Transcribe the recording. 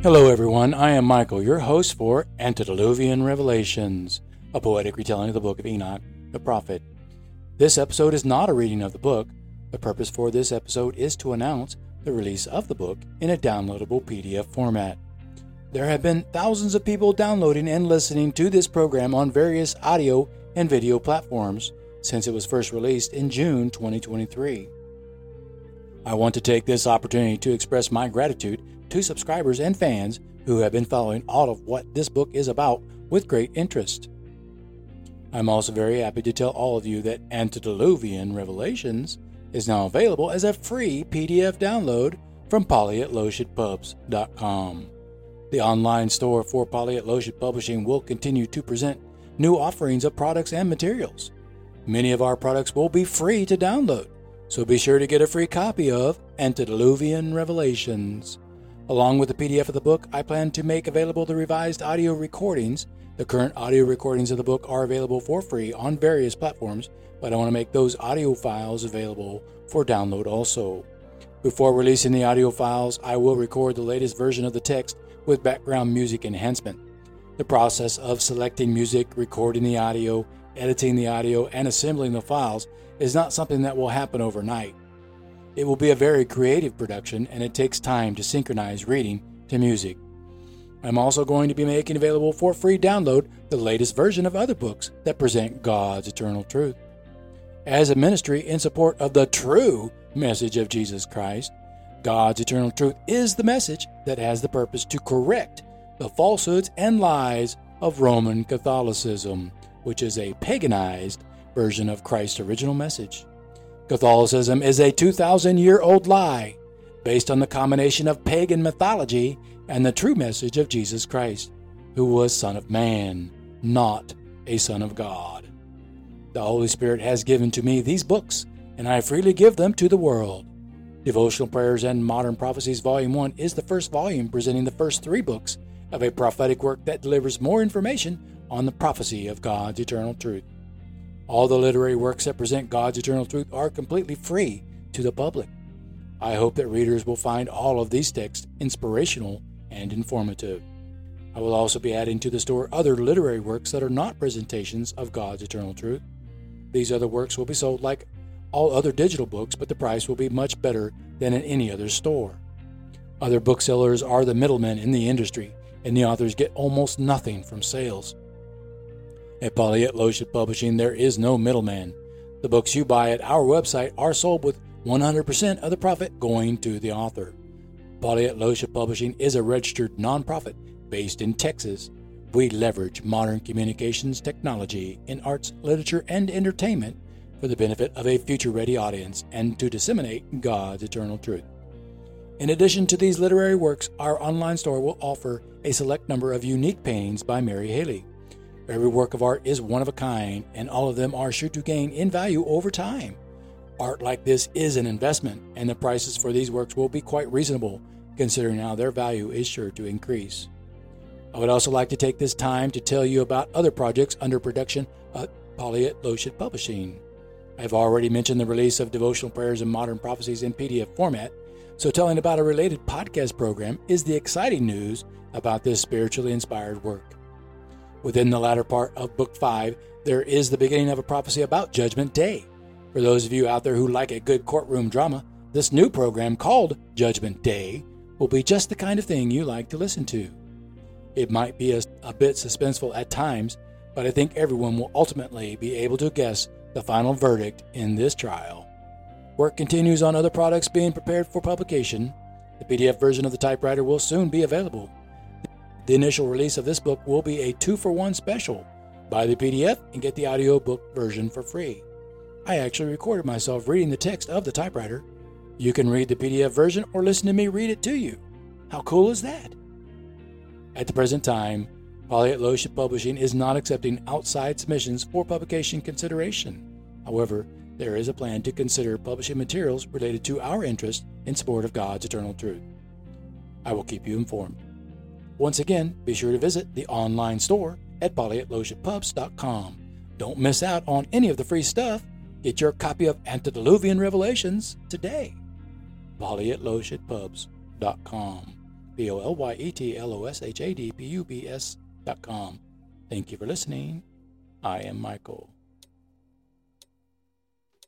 Hello, everyone. I am Michael, your host for Antediluvian Revelations, a poetic retelling of the book of Enoch, the prophet. This episode is not a reading of the book. The purpose for this episode is to announce the release of the book in a downloadable PDF format. There have been thousands of people downloading and listening to this program on various audio and video platforms since it was first released in June 2023. I want to take this opportunity to express my gratitude to subscribers and fans who have been following all of what this book is about with great interest. I'm also very happy to tell all of you that Antediluvian Revelations is now available as a free PDF download from Polyet. The online store for Polyet Publishing will continue to present new offerings of products and materials. Many of our products will be free to download, so be sure to get a free copy of Antediluvian Revelations. Along with the PDF of the book, I plan to make available the revised audio recordings. The current audio recordings of the book are available for free on various platforms, but I want to make those audio files available for download also. Before releasing the audio files, I will record the latest version of the text with background music enhancement. The process of selecting music, recording the audio, editing the audio, and assembling the files is not something that will happen overnight. It will be a very creative production and it takes time to synchronize reading to music. I'm also going to be making available for free download the latest version of other books that present God's eternal truth. As a ministry in support of the true message of Jesus Christ, God's eternal truth is the message that has the purpose to correct the falsehoods and lies of Roman Catholicism, which is a paganized version of Christ's original message. Catholicism is a 2,000 year old lie based on the combination of pagan mythology and the true message of Jesus Christ, who was Son of Man, not a Son of God. The Holy Spirit has given to me these books, and I freely give them to the world. Devotional Prayers and Modern Prophecies Volume 1 is the first volume presenting the first three books of a prophetic work that delivers more information on the prophecy of God's eternal truth. All the literary works that present God's eternal truth are completely free to the public. I hope that readers will find all of these texts inspirational and informative. I will also be adding to the store other literary works that are not presentations of God's eternal truth. These other works will be sold like all other digital books, but the price will be much better than in any other store. Other booksellers are the middlemen in the industry, and the authors get almost nothing from sales. At at Loshad Publishing, there is no middleman. The books you buy at our website are sold with 100% of the profit going to the author. At Loshad Publishing is a registered nonprofit based in Texas. We leverage modern communications technology in arts, literature, and entertainment for the benefit of a future ready audience and to disseminate God's eternal truth. In addition to these literary works, our online store will offer a select number of unique paintings by Mary Haley. Every work of art is one of a kind, and all of them are sure to gain in value over time. Art like this is an investment, and the prices for these works will be quite reasonable, considering how their value is sure to increase. I would also like to take this time to tell you about other projects under production at Polyet Loshad Publishing. I've already mentioned the release of devotional prayers and modern prophecies in PDF format, so telling about a related podcast program is the exciting news about this spiritually inspired work. Within the latter part of Book 5, there is the beginning of a prophecy about Judgment Day. For those of you out there who like a good courtroom drama, this new program called Judgment Day will be just the kind of thing you like to listen to. It might be a, a bit suspenseful at times, but I think everyone will ultimately be able to guess the final verdict in this trial. Work continues on other products being prepared for publication. The PDF version of the typewriter will soon be available. The initial release of this book will be a two for one special. Buy the PDF and get the audiobook version for free. I actually recorded myself reading the text of the typewriter. You can read the PDF version or listen to me read it to you. How cool is that? At the present time, Polyet Loshad Publishing is not accepting outside submissions for publication consideration. However, there is a plan to consider publishing materials related to our interest in support of God's eternal truth. I will keep you informed. Once again, be sure to visit the online store at polyetloshadpubs.com. Don't miss out on any of the free stuff. Get your copy of Antediluvian Revelations today. polyetloshadpubs.com. B O L Y E T L O S H A D P U B S dot. Thank you for listening. I am Michael.